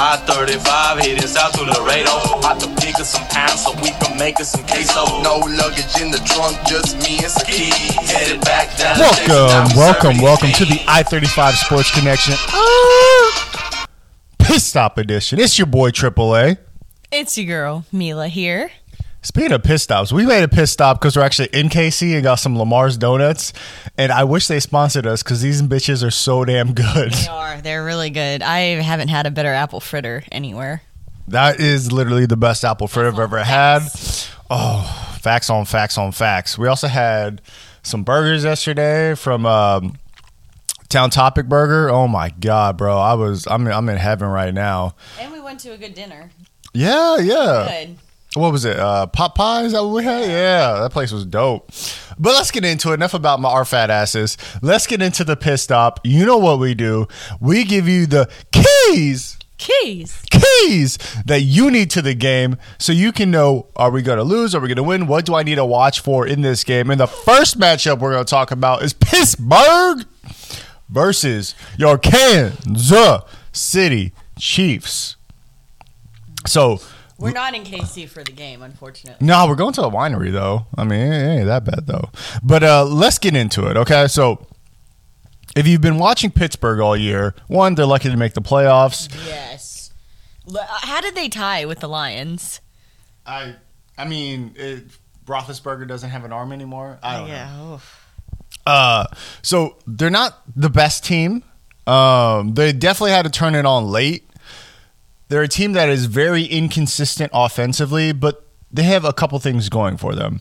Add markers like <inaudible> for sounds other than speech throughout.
I-35 heading south to Laredo. About to pick up some pounds so we can make us some queso. No luggage in the trunk, just me and some keys. Headed back down. Welcome, welcome, welcome to the I 35 Sports Connection. Ah, Piss Stop Edition. It's your boy AAA. It's your girl, Mila here. Speaking of piss stops, we made a piss stop because we're actually in KC and got some Lamar's Donuts. And I wish they sponsored us because these bitches are so damn good. They are. They're really good. I haven't had a better apple fritter anywhere. That is literally the best apple fritter I've ever had. Oh, facts on facts on facts. We also had some burgers yesterday from um, Town Topic Burger. Oh my god, bro! I was I'm I'm in heaven right now. And we went to a good dinner. Yeah, yeah. Good. What was it? Uh, Pop Pie? Is that what we had? Yeah, that place was dope. But let's get into it. Enough about my, our fat asses. Let's get into the piss stop. You know what we do? We give you the keys Keys. keys that you need to the game so you can know are we going to lose are we going to win what do i need to watch for in this game and the first matchup we're going to talk about is pittsburgh versus your kansas city chiefs so We're not in KC for the game, unfortunately. no we're going to a winery though i mean it ain't that bad though but uh let's get into it okay so if you've been watching pittsburgh all year one they're lucky to make the playoffs Yes. Uh, How did they tie with the Lions? I I mean, it, Roethlisberger doesn't have an arm anymore. I don't know. yeah. oof. Uh, so they're not the best team. Um, they definitely had to turn it on late. They're a team that is very inconsistent offensively, but they have a couple things going for them.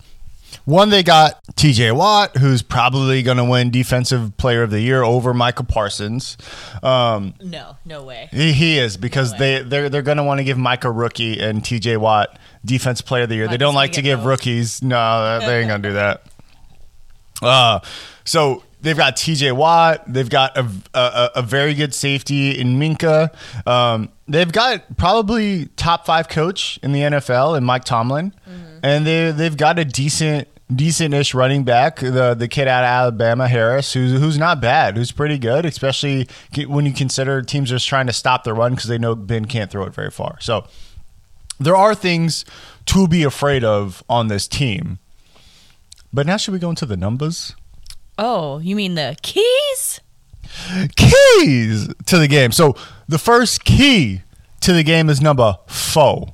One, they got TJ Watt, who's probably going to win Defensive Player of the Year over Micah Parsons. Um, No, no way. he, he is because No they they're they're going to want to give Mike a rookie and TJ Watt Defense Player of the Year. they don't like to give rookies. No, they ain't going to do <laughs> that. Uh, so they've got TJ Watt. They've got a, a, a very good safety in Minkah. Um, they've got probably top five coach in the NFL in Mike Tomlin, and they they've got a decent decent-ish running back, the the kid out of Alabama, Harris, who's who's not bad, who's pretty good, especially when you consider teams are just trying to stop the run because they know Ben can't throw it very far. So there are things to be afraid of on this team. But now should we go into the numbers? Oh, you mean the keys? Keys to the game. So the first key to the game is number four.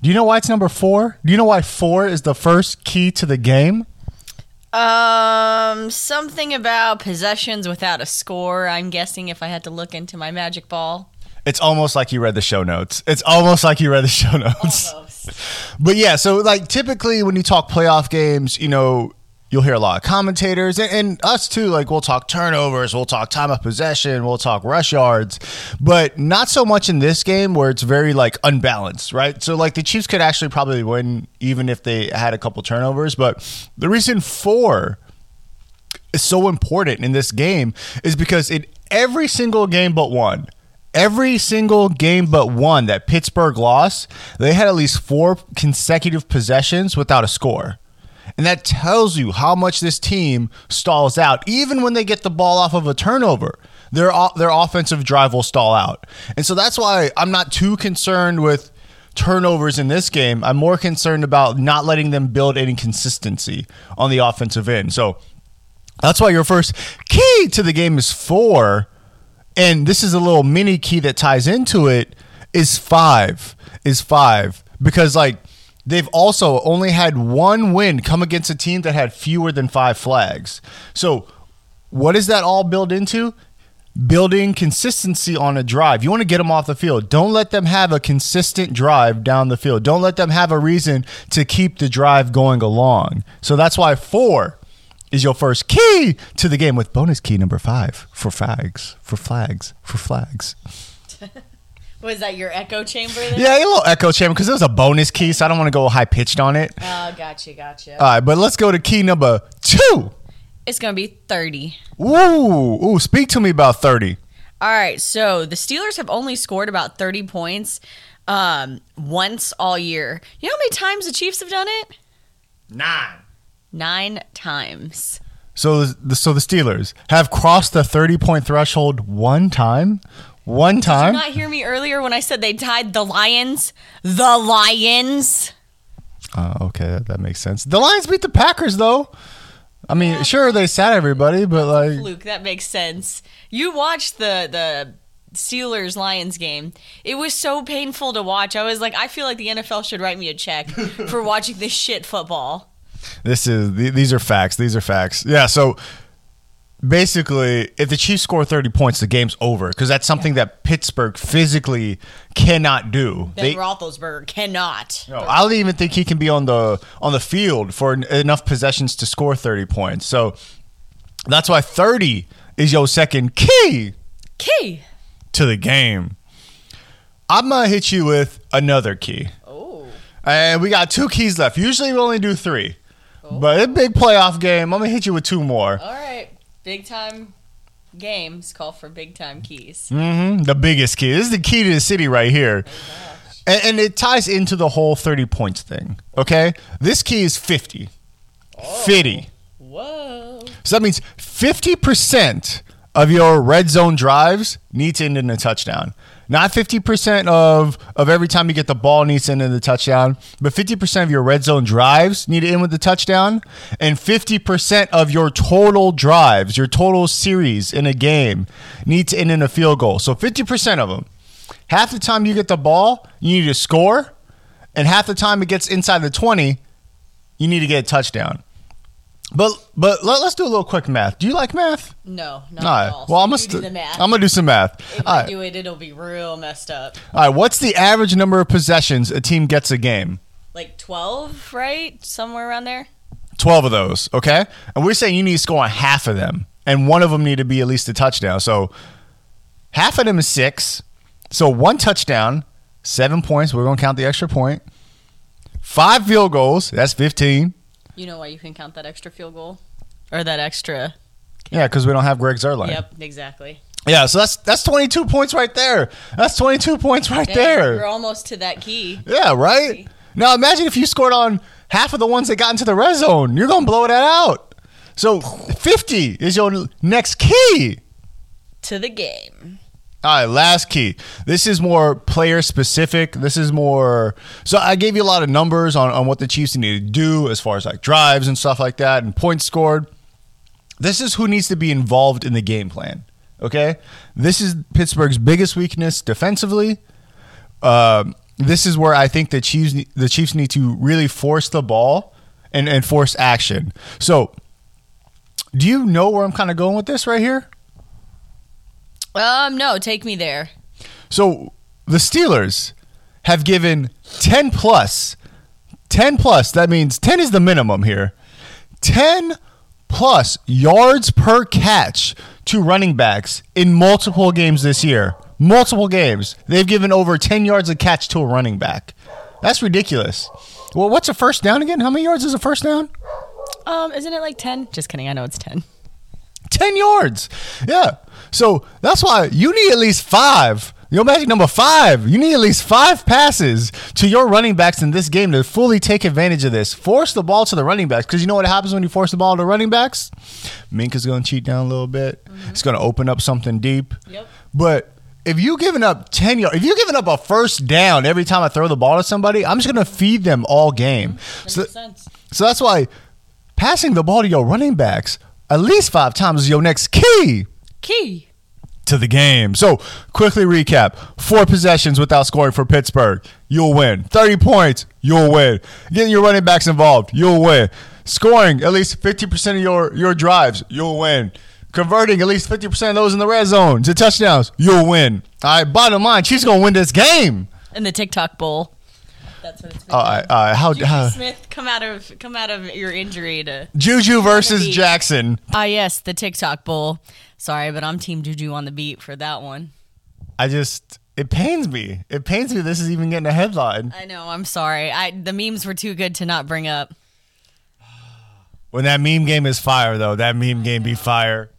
Do you know why it's number four? Do you know why four is the first key to the game? Um, something about possessions without a score. I'm guessing if I had to look into my magic ball. It's almost like you read the show notes. It's almost like you read the show notes. Almost. <laughs> But yeah, so like typically when you talk playoff games, you know, you'll hear a lot of commentators and, and us too. Like we'll talk turnovers, we'll talk time of possession, we'll talk rush yards, but not so much in this game where it's very like unbalanced, right? So like the Chiefs could actually probably win even if they had a couple turnovers. But the reason for is so important in this game is because in every single game but one, every single game but one that Pittsburgh lost, they had at least four consecutive possessions without a score. And that tells you how much this team stalls out, even when they get the ball off of a turnover. Their their offensive drive will stall out, and so that's why I'm not too concerned with turnovers in this game. I'm more concerned about not letting them build any consistency on the offensive end. So that's why your first key to the game is four. And this is a little mini key that ties into it is five. Is five. Because like they've also only had one win come against a team that had fewer than five flags. So what does that all build into? Building consistency on a drive. You want to get them off the field. Don't let them have a consistent drive down the field. Don't let them have a reason to keep the drive going along. So that's why four is your first key to the game with bonus key number five for flags, for flags, for flags. <laughs> Was that your echo chamber? There? Yeah, a little echo chamber because it was a bonus key, so I don't want to go high pitched on it. Oh, gotcha, gotcha. All right, but let's go to key number two. it's gonna be thirty. Ooh, ooh, speak to me about 30. All right, so the Steelers have only scored about 30 points um, once all year. You know how many times the Chiefs have done it? Nine. Nine times. So the so the Steelers have crossed the 30 point threshold one time. One Did time. you not hear me earlier when I said they tied the Lions? The Lions. Oh, okay, that, that makes sense. The Lions beat the Packers, though. I mean, sure they sat everybody, but like, Luke, that makes sense. You watched the the Steelers Lions game. It was so painful to watch. I was like, I feel like the NFL should write me a check for <laughs> watching this shit football. this is these are facts. These are facts. Yeah. So basically, if the Chiefs score thirty points, the game's over because that's something that Pittsburgh physically cannot do. Ben They- Roethlisberger cannot. No, I don't even think he can be on the on the field for en- enough possessions to score 30 points. So that's why 30 is your second key Key. to the game. I'm gonna hit you with another key, Oh. and we got two keys left. Usually we only do three, but a big playoff game. I'm gonna hit you with two more. All right. Big time games call for big time keys. Mm-hmm. The biggest key. This is the key to the city right here. And, and it ties into the whole 30 points thing. Okay? This key is 50. 50. Whoa. So that means 50% of your red zone drives need to end in a touchdown. Not 50% of, of every time you get the ball needs to end in the touchdown, but 50% of your red zone drives need to end with the touchdown, and 50% of your total drives, your total series in a game, need to end in a field goal. So 50% of them. Half the time you get the ball, you need to score, and half the time it gets inside the 20, you need to get a touchdown. But but let, us do a little quick math. Do you like math? No, not All right. at all. Well, So I'm gonna do the math. I'm gonna do some math. if All I right. do it, it'll be real messed up. All right. What's the average number of possessions a team gets a game? Like 12, right? Somewhere around there? Twelve of those. Okay. And we're saying you need to score on half of them, and one of them need to be at least a touchdown. So half of them is six. So one touchdown, seven points. We're gonna count the extra point. Five field goals. That's fifteen. You know why you can count that extra field goal? Or that extra. Yeah, because we don't have Greg Zuerlein. Yep, exactly. Yeah, so that's that's 22 points right there. That's 22 points right Dang, there. You're almost to that key. Yeah, right? Now imagine if you scored on half of the ones that got into the red zone. You're going to blow that out. So 50 is your next key. To the game. All right, last key. This is more player specific. This is more. So I gave you a lot of numbers on, on what the Chiefs need to do as far as like drives and stuff like that and points scored. This is who needs to be involved in the game plan. Okay? This is Pittsburgh's biggest weakness defensively. Um, this is where I think the Chiefs the Chiefs need to really force the ball and, and force action. So, do you know where I'm kind of going with this right here? Um, no, take me there. So the Steelers have given 10 plus. 10 plus, that means 10 is the minimum here. 10 plus yards per catch to running backs in multiple games this year. Multiple games. They've given over 10 yards a catch to a running back. That's ridiculous. Well, what's a first down again? How many yards is a first down? Um, isn't it like 10? Just kidding. I know it's 10. 10 yards. Yeah. So that's why you need at least five. Your magic number five. You need at least five passes to your running backs in this game to fully take advantage of this. Force the ball to the running backs because you know what happens when you force the ball to running backs? Minkah's going to cheat down a little bit. Mm-hmm. It's going to open up something deep. Yep. But if you giving up 10 yards, if you're giving up a first down every time I throw the ball to somebody, I'm just going to feed them all game. Mm-hmm. So, Makes sense. so that's why passing the ball to your running backs at least five times is your next key Key. to the game. So, quickly recap four possessions without scoring for Pittsburgh, you'll win. 30 points, you'll win. Getting your running backs involved, you'll win. Scoring at least 50% of your, your drives, you'll win. Converting at least 50% of those in the red zone to touchdowns, you'll win. All right, bottom line, she's going to win this game. In the TikTok bowl. That's what it's been. All right, all right. How, Juju how, Smith, come out of come out of your injury to Juju versus beat. Jackson. Ah yes, the TikTok bowl. Sorry, but I'm team Juju on the beat for that one. I just, it pains me. It pains me this is even getting a headline. I know, I'm sorry. I the memes were too good to not bring up. When that meme game is fire, though, that meme game be fire.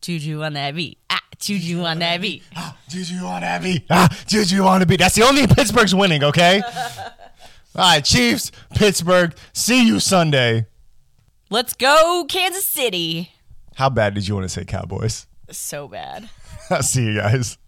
Juju on that beat. Ah, Juju on that beat. Ah, <gasps> Juju on that beat. Ah, Juju on the beat. That's the only Pittsburgh's winning, okay? <laughs> All right, Chiefs, Pittsburgh. See you Sunday. Let's go, Kansas City. How bad did you want to say Cowboys? So bad. <laughs> I'll see you guys.